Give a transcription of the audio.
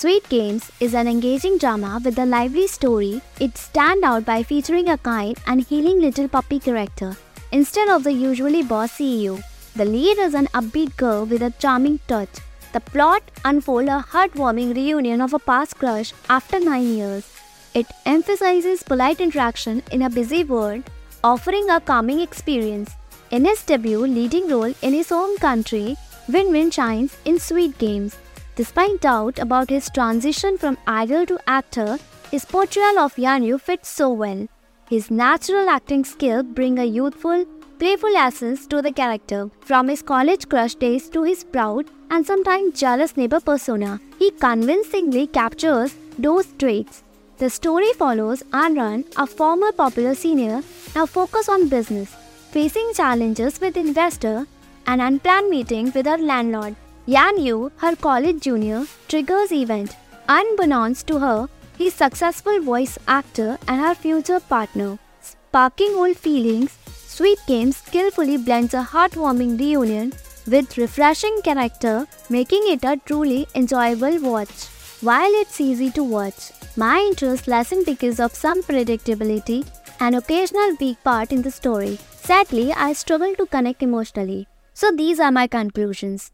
Sweet Games is an engaging drama with a lively story. It stands out by featuring a kind and healing little puppy character instead of the usually boss CEO. The lead is an upbeat girl with a charming touch. The plot unfolds a heartwarming reunion of a past crush after nine years. It emphasizes polite interaction in a busy world, offering a calming experience. In his debut leading role in his home country, Win Win shines in Sweet Games. Despite doubt about his transition from idol to actor, his portrayal of Yan Yue fits so well. His natural acting skill bring a youthful, playful essence to the character. From his college crush days to his proud and sometimes jealous neighbor persona, he convincingly captures those traits. The story follows An Ran, a former popular senior, now focused on business, facing challenges with investor and unplanned meeting with her landlord. Yan Yue, her college junior, triggers event. Unbeknownst to her, he's successful voice actor and her future partner. Sparking old feelings, Sweet Games skillfully blends a heartwarming reunion with refreshing character, making it a truly enjoyable watch. While it's easy to watch, my interest lessened because of some predictability and occasional weak part in the story. Sadly, I struggle to connect emotionally. So these are my conclusions.